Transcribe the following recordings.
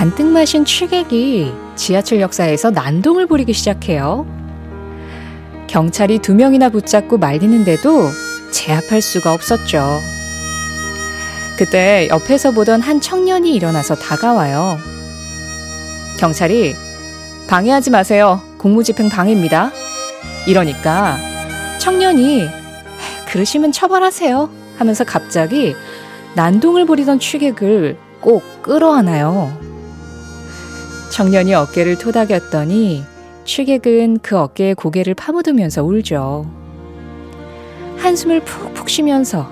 잔뜩 마신 취객이 지하철 역사에서 난동을 부리기 시작해요. 경찰이 두 명이나 붙잡고 말리는데도 제압할 수가 없었죠. 그때 옆에서 보던 한 청년이 일어나서 다가와요. 경찰이 방해하지 마세요. 공무집행 방해입니다. 이러니까 청년이 그러시면 처벌하세요 하면서 갑자기 난동을 부리던 취객을 꼭 끌어안아요. 청년이 어깨를 토닥였더니 취객은 그 어깨에 고개를 파묻으면서 울죠. 한숨을 푹푹 쉬면서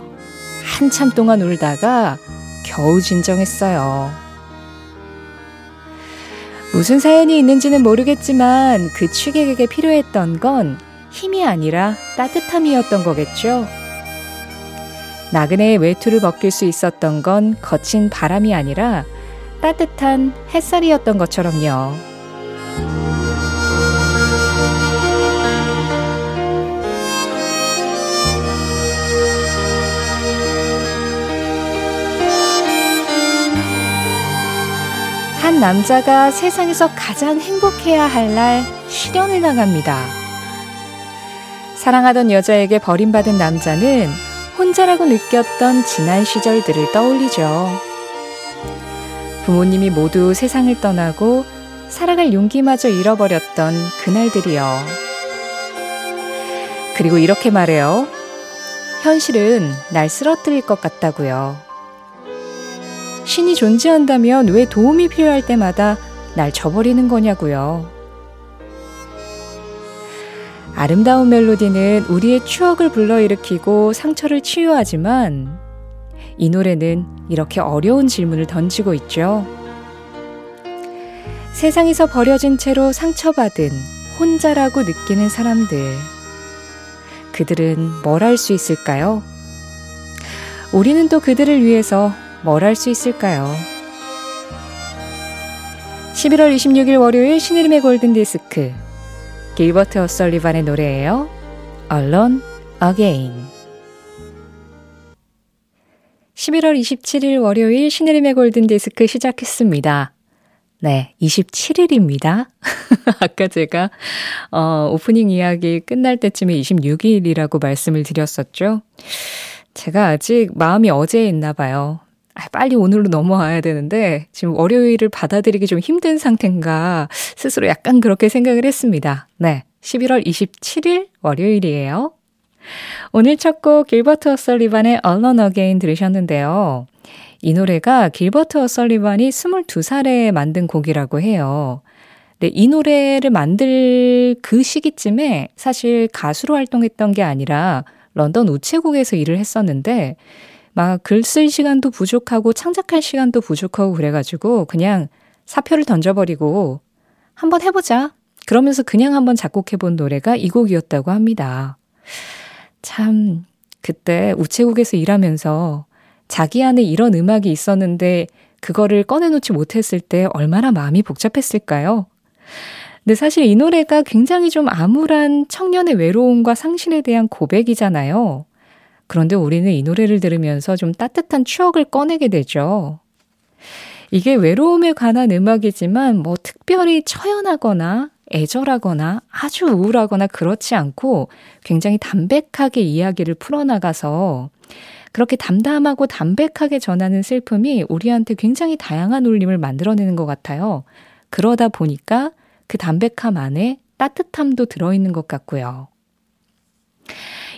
한참 동안 울다가 겨우 진정했어요. 무슨 사연이 있는지는 모르겠지만 그 취객에게 필요했던 건 힘이 아니라 따뜻함이었던 거겠죠. 나그네의 외투를 벗길 수 있었던 건 거친 바람이 아니라 따뜻한 햇살이었던 것처럼요. 한 남자가 세상에서 가장 행복해야 할 날 실연을 당합니다. 사랑하던 여자에게 버림받은 남자는 혼자라고 느꼈던 지난 시절들을 떠올리죠. 부모님이 모두 세상을 떠나고 살아갈 용기마저 잃어버렸던 그날들이요. 그리고 이렇게 말해요. 현실은 날 쓰러뜨릴 것 같다고요. 신이 존재한다면 왜 도움이 필요할 때마다 날 저버리는 거냐고요. 아름다운 멜로디는 우리의 추억을 불러일으키고 상처를 치유하지만 이 노래는 이렇게 어려운 질문을 던지고 있죠. 세상에서 버려진 채로 상처받은 혼자라고 느끼는 사람들. 그들은 뭘 할 수 있을까요? 우리는 또 그들을 위해서 뭘 할 수 있을까요? 11월 26일 월요일 신의림의 골든디스크 길버트 어설리반의 노래예요. Alone Again 11월 27일 월요일 신혜림의 골든디스크 시작했습니다. 네, 27일입니다. 아까 제가 어, 오프닝 이야기 끝날 때쯤에 26일이라고 말씀을 드렸었죠. 제가 아직 마음이 어제에 있나 봐요. 아, 빨리 오늘로 넘어와야 되는데 지금 월요일을 받아들이기 좀 힘든 상태인가 스스로 약간 그렇게 생각을 했습니다. 네. 11월 27일 월요일이에요. 오늘 첫 곡 길버트 어설리반의 Alone Again 들으셨는데요. 이 노래가 길버트 어설리반이 22살에 만든 곡이라고 해요. 네, 이 노래를 만들 그 시기쯤에 사실 가수로 활동했던 게 아니라 런던 우체국에서 일을 했었는데 막 글 쓸 시간도 부족하고 창작할 시간도 부족하고 그래가지고 그냥 사표를 던져버리고 한번 해보자. 그러면서 그냥 한번 작곡해본 노래가 이 곡이었다고 합니다. 참, 그때 우체국에서 일하면서 자기 안에 이런 음악이 있었는데 그거를 꺼내놓지 못했을 때 얼마나 마음이 복잡했을까요? 근데 사실 이 노래가 굉장히 좀 암울한 청년의 외로움과 상실에 대한 고백이잖아요. 그런데 우리는 이 노래를 들으면서 좀 따뜻한 추억을 꺼내게 되죠. 이게 외로움에 관한 음악이지만 뭐 특별히 처연하거나 애절하거나 아주 우울하거나 그렇지 않고 굉장히 담백하게 이야기를 풀어나가서 그렇게 담담하고 담백하게 전하는 슬픔이 우리한테 굉장히 다양한 울림을 만들어내는 것 같아요. 그러다 보니까 그 담백함 안에 따뜻함도 들어있는 것 같고요.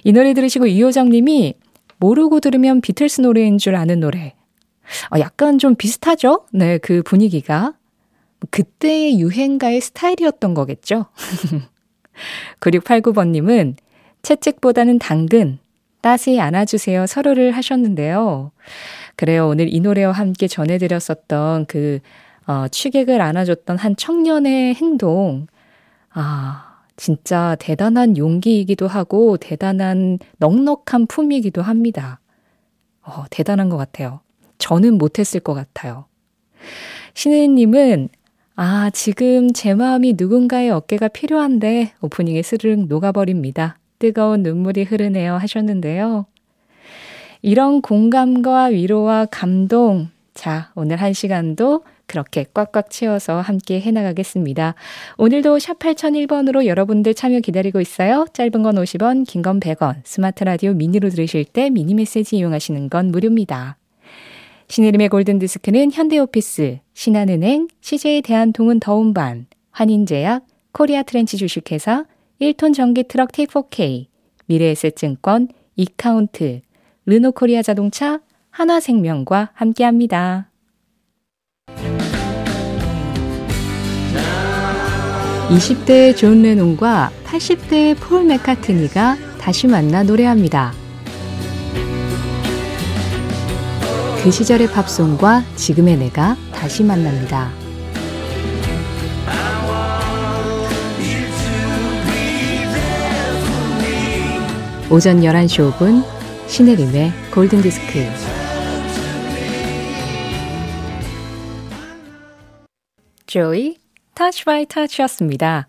이 노래 들으시고 이호정 님이 모르고 들으면 비틀스 노래인 줄 아는 노래. 어, 약간 좀 비슷하죠? 네, 그 분위기가. 그때의 유행가의 스타일이었던 거겠죠? 9689번님은 채찍보다는 당근, 따스히 안아주세요 서로를 하셨는데요. 그래요. 오늘 이 노래와 함께 전해드렸었던 그, 어, 취객을 안아줬던 한 청년의 행동. 아, 진짜 대단한 용기이기도 하고 대단한 넉넉한 품이기도 합니다. 어, 대단한 것 같아요. 저는 못했을 것 같아요. 신혜님은 아, 지금 제 마음이 누군가의 어깨가 필요한데 오프닝에 스르륵 녹아버립니다. 뜨거운 눈물이 흐르네요 하셨는데요. 이런 공감과 위로와 감동. 자, 오늘 한 시간도 그렇게 꽉꽉 채워서 함께 해나가겠습니다. 오늘도 샵 8001번으로 여러분들 참여 기다리고 있어요. 짧은 건 50원, 긴 건 100원, 스마트 라디오 미니로 들으실 때 미니 메시지 이용하시는 건 무료입니다. 신혜림의 골든디스크는 현대오피스, 신한은행, CJ 대한통운 더운반, 환인제약, 코리아 트렌치 주식회사, 1톤 전기 트럭 T4K, 미래에셋증권, 이카운트, 르노코리아 자동차, 한화생명과 함께합니다. 20대의 존 레논과 80대의 폴 맥카트니가 다시 만나 노래합니다. 그 시절의 팝송과 지금의 내가 다시 만납니다. 오전 11시 5분 신혜림의 골든디스크 조이 Touch by Touch였습니다.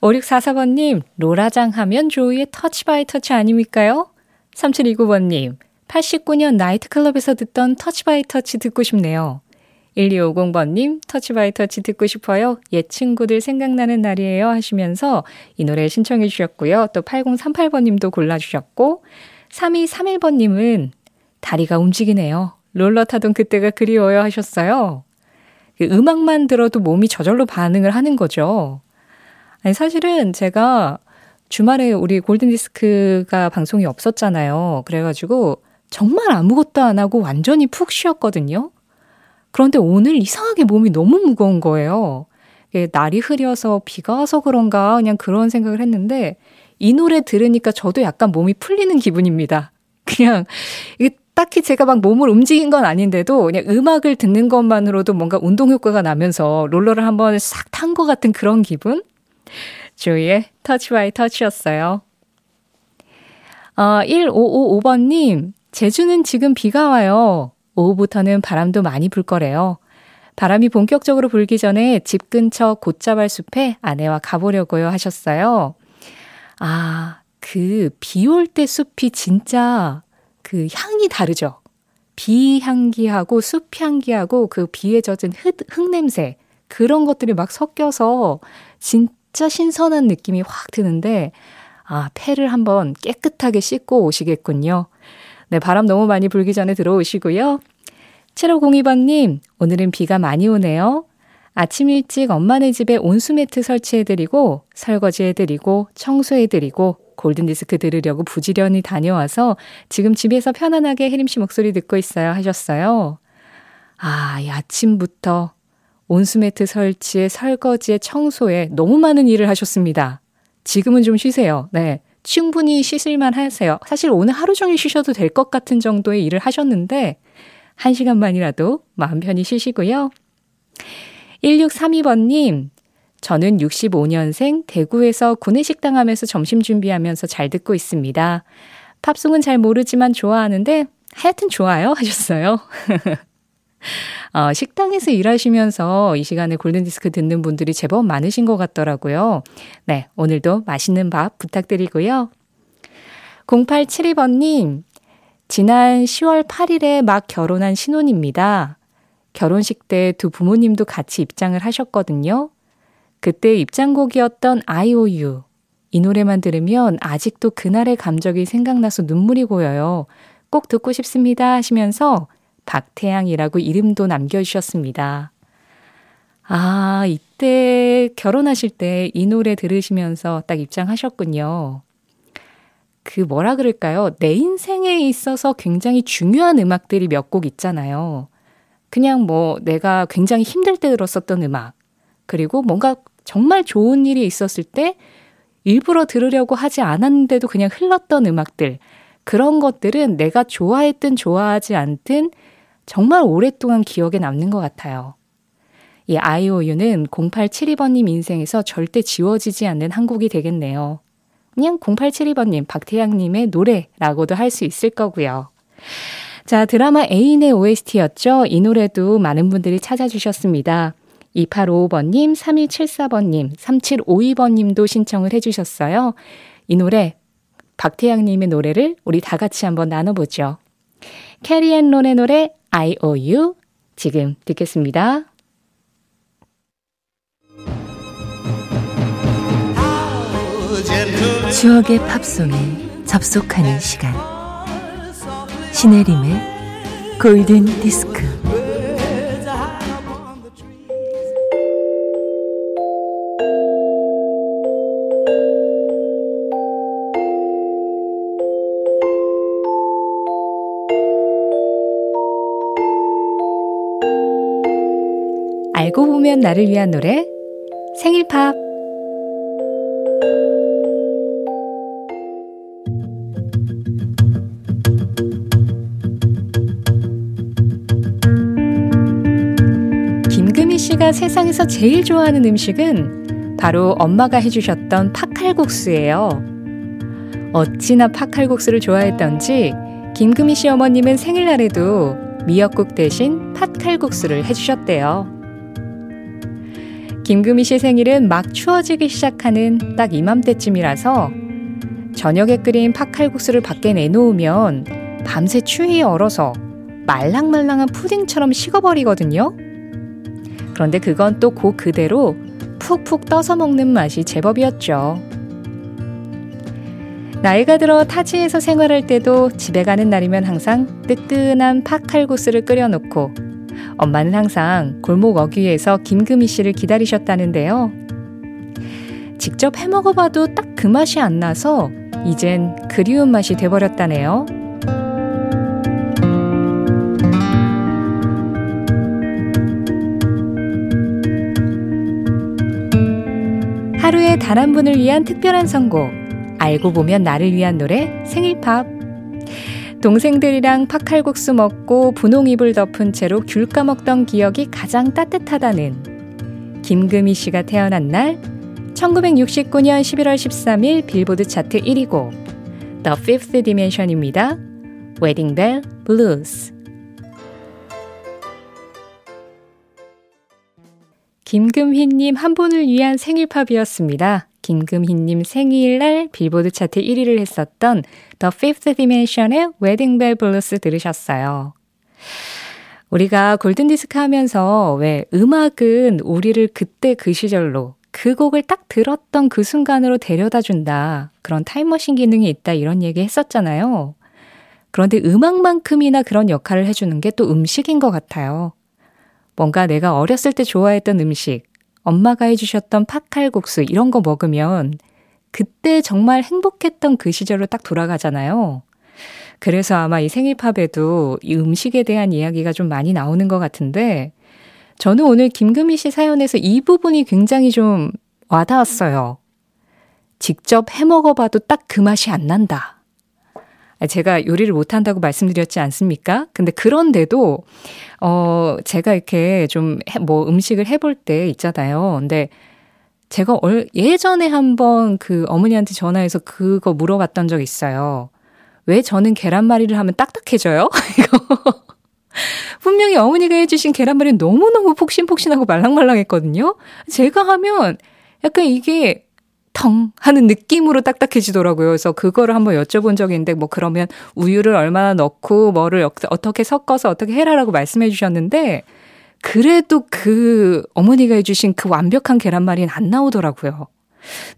5644번님 로라장 하면 조이의 Touch by Touch 아닙니까요? 3729번님 89년 나이트클럽에서 듣던 Touch by Touch 듣고 싶네요. 1250번님, Touch by Touch 듣고 싶어요. 옛 친구들 생각나는 날이에요. 하시면서 이 노래 신청해 주셨고요. 또 8038번님도 골라주셨고, 3231번님은 다리가 움직이네요. 롤러 타던 그때가 그리워요 하셨어요. 그 음악만 들어도 몸이 저절로 반응을 하는 거죠. 아니, 사실은 제가 주말에 우리 골든디스크가 방송이 없었잖아요. 그래가지고 정말 아무것도 안 하고 완전히 푹 쉬었거든요. 그런데 오늘 이상하게 몸이 너무 무거운 거예요. 날이 흐려서 비가 와서 그런가 그냥 그런 생각을 했는데 이 노래 들으니까 저도 약간 몸이 풀리는 기분입니다. 그냥 이게 딱히 제가 막 몸을 움직인 건 아닌데도 그냥 음악을 듣는 것만으로도 뭔가 운동 효과가 나면서 롤러를 한번 싹 탄 것 같은 그런 기분? 조이의 Touch by Touch였어요. 어, 1555번님, 제주는 지금 비가 와요. 오후부터는 바람도 많이 불 거래요. 바람이 본격적으로 불기 전에 집 근처 곶자왈 숲에 아내와 가보려고요 하셨어요. 아, 그 비 올 때 숲이 진짜 그 향이 다르죠. 비 향기하고 숲 향기하고 그 비에 젖은 흙, 흙 냄새 그런 것들이 막 섞여서 진짜 신선한 느낌이 확 드는데 아, 폐를 한번 깨끗하게 씻고 오시겠군요. 네, 바람 너무 많이 불기 전에 들어오시고요. 7502번님, 오늘은 비가 많이 오네요. 아침 일찍 엄마네 집에 온수매트 설치해드리고, 설거지해드리고, 청소해드리고, 골든디스크 들으려고 부지런히 다녀와서 지금 집에서 편안하게 혜림 씨 목소리 듣고 있어요 하셨어요. 아, 이 아침부터 온수매트 설치에 설거지에 청소에 너무 많은 일을 하셨습니다. 지금은 좀 쉬세요. 네. 충분히 쉬실만 하세요. 사실 오늘 하루 종일 쉬셔도 될 것 같은 정도의 일을 하셨는데, 한 시간만이라도 마음 편히 쉬시고요. 1632번님, 저는 65년생 대구에서 구내식당 하면서 점심 준비하면서 잘 듣고 있습니다. 팝송은 잘 모르지만 좋아하는데 하여튼 좋아요 하셨어요. 어, 식당에서 일하시면서 이 시간에 골든디스크 듣는 분들이 제법 많으신 것 같더라고요. 네, 오늘도 맛있는 밥 부탁드리고요. 0872번님, 지난 10월 8일에 막 결혼한 신혼입니다. 결혼식 때 두 부모님도 같이 입장을 하셨거든요. 그때 입장곡이었던 IOU. 이 노래만 들으면 아직도 그날의 감정이 생각나서 눈물이 고여요. 꼭 듣고 싶습니다 하시면서 박태양이라고 이름도 남겨주셨습니다. 아, 이때 결혼하실 때 이 노래 들으시면서 딱 입장하셨군요. 그 뭐라 그럴까요? 내 인생에 있어서 굉장히 중요한 음악들이 몇 곡 있잖아요. 그냥 뭐 내가 굉장히 힘들 때 들었었던 음악, 그리고 뭔가 정말 좋은 일이 있었을 때 일부러 들으려고 하지 않았는데도 그냥 흘렀던 음악들, 그런 것들은 내가 좋아했든 좋아하지 않든 정말 오랫동안 기억에 남는 것 같아요. 이 IOU는 0872번님 인생에서 절대 지워지지 않는 한 곡이 되겠네요. 그냥 0872번님, 박태양님의 노래라고도 할 수 있을 거고요. 자, 드라마 애인의 OST였죠. 이 노래도 많은 분들이 찾아주셨습니다. 2855번님, 3174번님, 3752번님도 신청을 해주셨어요. 이 노래, 박태양님의 노래를 우리 다 같이 한번 나눠보죠. 캐리 앤 론의 노래 IOU 지금 듣겠습니다. 추억의 팝송에 접속하는 시간. 신혜림의 골든 디스크. 보면 나를 위한 노래 생일 팝 김금희 씨가 세상에서 제일 좋아하는 음식은 바로 엄마가 해주셨던 팥칼국수예요. 어찌나 팥칼국수를 좋아했던지 김금희 씨 어머님은 생일날에도 미역국 대신 팥칼국수를 해주셨대요. 김금희 씨 생일은 막 추워지기 시작하는 딱 이맘때쯤이라서 저녁에 끓인 팥칼국수를 밖에 내놓으면 밤새 추위에 얼어서 말랑말랑한 푸딩처럼 식어버리거든요. 그런데 그건 또그 그대로 푹푹 떠서 먹는 맛이 제법이었죠. 나이가 들어 타지에서 생활할 때도 집에 가는 날이면 항상 뜨끈한 팥칼국수를 끓여놓고 엄마는 항상 골목 어귀에서 김금희 씨를 기다리셨다는데요. 직접 해 먹어봐도 딱 그 맛이 안 나서 이젠 그리운 맛이 돼버렸다네요. 하루에 단 한 분을 위한 특별한 선곡. 알고 보면 나를 위한 노래 생일팝. 동생들이랑 팥칼국수 먹고 분홍이불 덮은 채로 귤 까먹던 기억이 가장 따뜻하다는 김금희 씨가 태어난 날 1969년 11월 13일 빌보드 차트 1위고 The Fifth Dimension입니다. Wedding Bell Blues 김금희님 한 분을 위한 생일팝이었습니다. 김금희님 생일날 빌보드 차트 1위를 했었던 The Fifth Dimension의 Wedding Bell Blues 들으셨어요. 우리가 골든디스크 하면서 왜 음악은 우리를 그때 그 시절로 그 곡을 딱 들었던 그 순간으로 데려다 준다. 그런 타임머신 기능이 있다. 이런 얘기 했었잖아요. 그런데 음악만큼이나 그런 역할을 해주는 게 또 음식인 것 같아요. 뭔가 내가 어렸을 때 좋아했던 음식, 엄마가 해주셨던 팥칼국수 이런 거 먹으면 그때 정말 행복했던 그 시절로 딱 돌아가잖아요. 그래서 아마 이 생일팝에도 이 음식에 대한 이야기가 좀 많이 나오는 것 같은데 저는 오늘 김금희 씨 사연에서 이 부분이 굉장히 좀 와닿았어요. 직접 해 먹어봐도 딱 그 맛이 안 난다. 제가 요리를 못한다고 말씀드렸지 않습니까? 근데 그런데도, 어, 제가 이렇게 좀, 해, 뭐 음식을 해볼 때 있잖아요. 근데 제가 얼, 예전에 한번 그 어머니한테 전화해서 그거 물어봤던 적 있어요. 왜 저는 계란말이를 하면 딱딱해져요? 이거. 분명히 어머니가 해주신 계란말이는 너무너무 폭신폭신하고 말랑말랑했거든요. 제가 하면 약간 이게 텅 하는 느낌으로 딱딱해지더라고요. 그래서 그거를 한번 여쭤본 적이 있는데 뭐 그러면 우유를 얼마나 넣고 뭐를 어떻게 섞어서 어떻게 해라라고 말씀해 주셨는데 그래도 그 어머니가 해주신 그 완벽한 계란말이는 안 나오더라고요.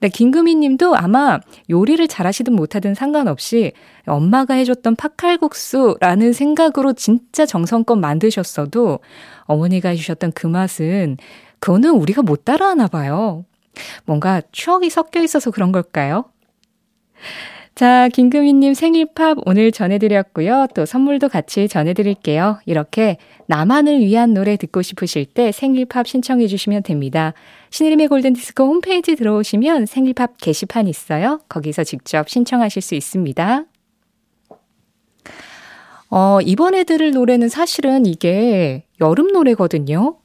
네, 김금희 님도 아마 요리를 잘하시든 못하든 상관없이 엄마가 해줬던 팥칼국수라는 생각으로 진짜 정성껏 만드셨어도 어머니가 해주셨던 그 맛은 그거는 우리가 못 따라하나 봐요. 뭔가 추억이 섞여 있어서 그런 걸까요? 자, 김금희님 생일팝 오늘 전해드렸고요. 또 선물도 같이 전해드릴게요. 이렇게 나만을 위한 노래 듣고 싶으실 때 생일팝 신청해 주시면 됩니다. 신의림의 골든디스크 홈페이지 들어오시면 생일팝 게시판 있어요. 거기서 직접 신청하실 수 있습니다. 어, 이번에 들을 노래는 사실은 이게 여름 노래거든요.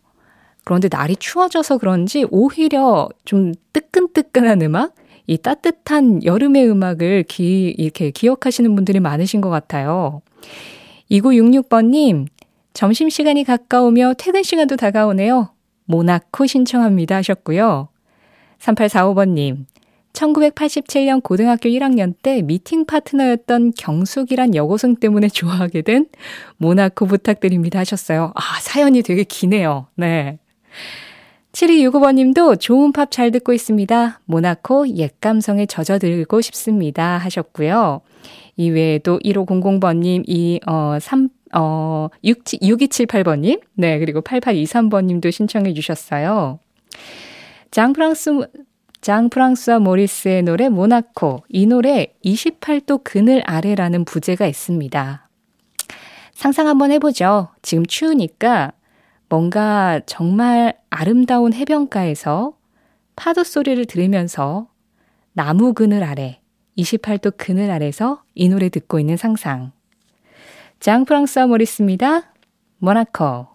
그런데 날이 추워져서 그런지 오히려 좀 뜨끈뜨끈한 음악? 이 따뜻한 여름의 음악을 기, 이렇게 기억하시는 분들이 많으신 것 같아요. 2966번님, 점심시간이 가까우며 퇴근 시간도 다가오네요. 모나코 신청합니다 하셨고요. 3845번님, 1987년 고등학교 1학년 때 미팅 파트너였던 경숙이란 여고생 때문에 좋아하게 된 모나코 부탁드립니다 하셨어요. 아, 사연이 되게 기네요. 네. 7265번님도 좋은 팝 잘 듣고 있습니다. 모나코 옛 감성에 젖어들고 싶습니다. 하셨고요. 이외에도 1500번님, 이, 어, 3, 어, 6, 6278번님, 네, 그리고 8823번님도 신청해 주셨어요. 장프랑스, 장프랑스와 모리스의 노래 모나코. 이 노래 28도 그늘 아래라는 부제가 있습니다. 상상 한번 해보죠. 지금 추우니까 뭔가 정말 아름다운 해변가에서 파도 소리를 들으면서 나무 그늘 아래, 28도 그늘 아래서 이 노래 듣고 있는 상상. 장프랑스와 모리스입니다. 모나코.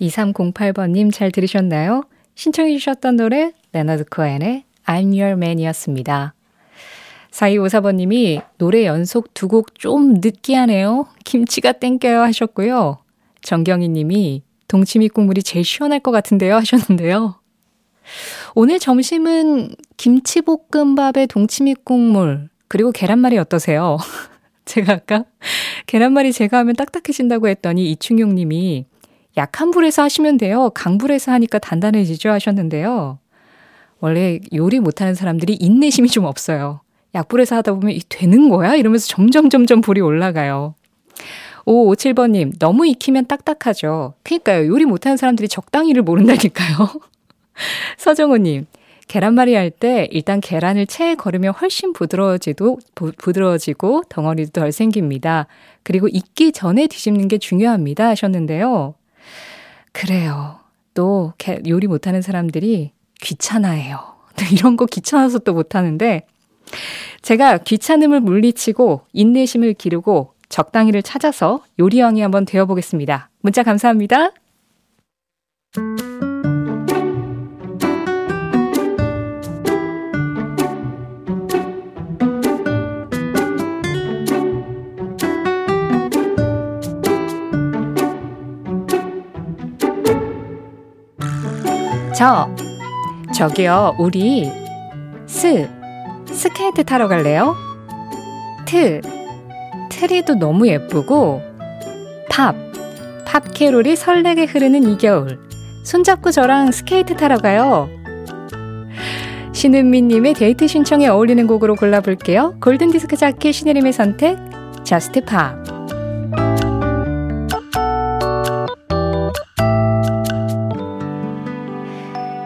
2308번님 잘 들으셨나요? 신청해 주셨던 노래 레너드 코엔의 I'm Your Man이었습니다. 4254번님이 노래 연속 두 곡 좀 느끼하네요. 김치가 땡겨요 하셨고요. 정경희 님이 동치미 국물이 제일 시원할 것 같은데요 하셨는데요. 오늘 점심은 김치볶음밥에 동치미 국물 그리고 계란말이 어떠세요? 제가 아까 계란말이 제가 하면 딱딱해진다고 했더니 이충용 님이 약한 불에서 하시면 돼요. 강불에서 하니까 단단해지죠 하셨는데요. 원래 요리 못하는 사람들이 인내심이 좀 없어요. 약불에서 하다 보면 이 되는 거야? 이러면서 점점 점점 불이 올라가요. 5557번님, 너무 익히면 딱딱하죠. 그니까요. 요리 못하는 사람들이 적당히를 모른다니까요. 서정호님, 계란말이 할 때 일단 계란을 체에 걸으면 훨씬 부드러워지도, 부, 부드러워지고 덩어리도 덜 생깁니다. 그리고 익기 전에 뒤집는 게 중요합니다. 하셨는데요. 그래요. 또 요리 못하는 사람들이 귀찮아해요. 이런 거 귀찮아서 또 못하는데 제가 귀찮음을 물리치고 인내심을 기르고 적당히를 찾아서 요리왕이 한번 되어보겠습니다. 문자 감사합니다. 저, 저기요, 우리 스, 스케이트 타러 갈래요? 트, 트리도 너무 예쁘고 팝, 팝 캐롤이 설레게 흐르는 이 겨울 손잡고 저랑 스케이트 타러 가요. 신은미님의 데이트 신청에 어울리는 곡으로 골라볼게요. 골든디스크 자키 신혜림의 선택, Just Pop.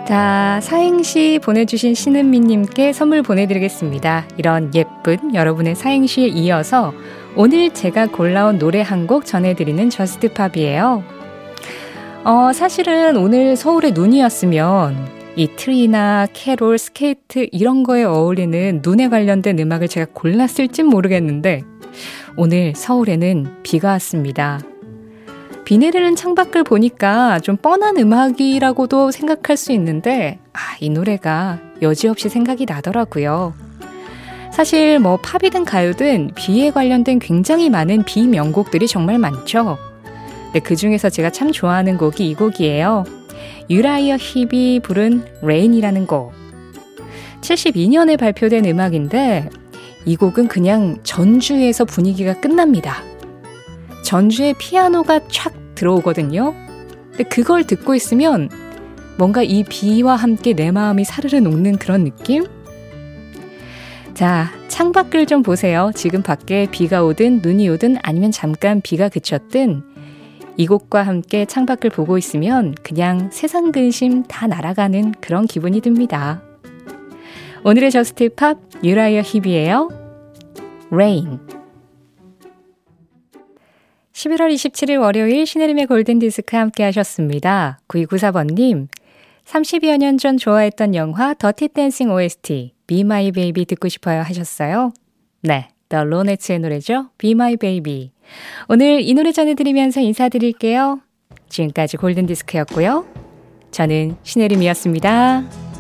자, 사행시 보내주신 신은미님께 선물 보내드리겠습니다. 이런 예쁜 여러분의 사행시에 이어서 오늘 제가 골라온 노래 한 곡 전해드리는 Just Pop이에요. 어, 사실은 오늘 서울에 눈이었으면 이 트리나 캐롤, 스케이트 이런 거에 어울리는 눈에 관련된 음악을 제가 골랐을진 모르겠는데 오늘 서울에는 비가 왔습니다. 비 내리는 창밖을 보니까 좀 뻔한 음악이라고도 생각할 수 있는데, 아, 이 노래가 여지없이 생각이 나더라고요. 사실 뭐 팝이든 가요든 비에 관련된 굉장히 많은 비 명곡들이 정말 많죠. 네, 그 중에서 제가 참 좋아하는 곡이 이 곡이에요. 유라이어 힙이 부른 Rain이라는 곡. 72년에 발표된 음악인데 이 곡은 그냥 전주에서 분위기가 끝납니다. 전주에 피아노가 촥 들어오거든요. 근데 그걸 듣고 있으면 뭔가 이 비와 함께 내 마음이 사르르 녹는 그런 느낌? 자, 창밖을 좀 보세요. 지금 밖에 비가 오든 눈이 오든 아니면 잠깐 비가 그쳤든 이 곡과 함께 창밖을 보고 있으면 그냥 세상 근심 다 날아가는 그런 기분이 듭니다. 오늘의 Just Pop 유라이어 힙이에요. Rain 11월 27일 월요일 신혜림의 골든디스크 함께 하셨습니다. 9294번님, 30여 년 전 좋아했던 영화 더티 댄싱 OST Be My Baby 듣고 싶어요 하셨어요. 네, The Ronettes 의 노래죠. Be My Baby. 오늘 이 노래 전해드리면서 인사드릴게요. 지금까지 골든디스크였고요. 저는 신혜림이었습니다.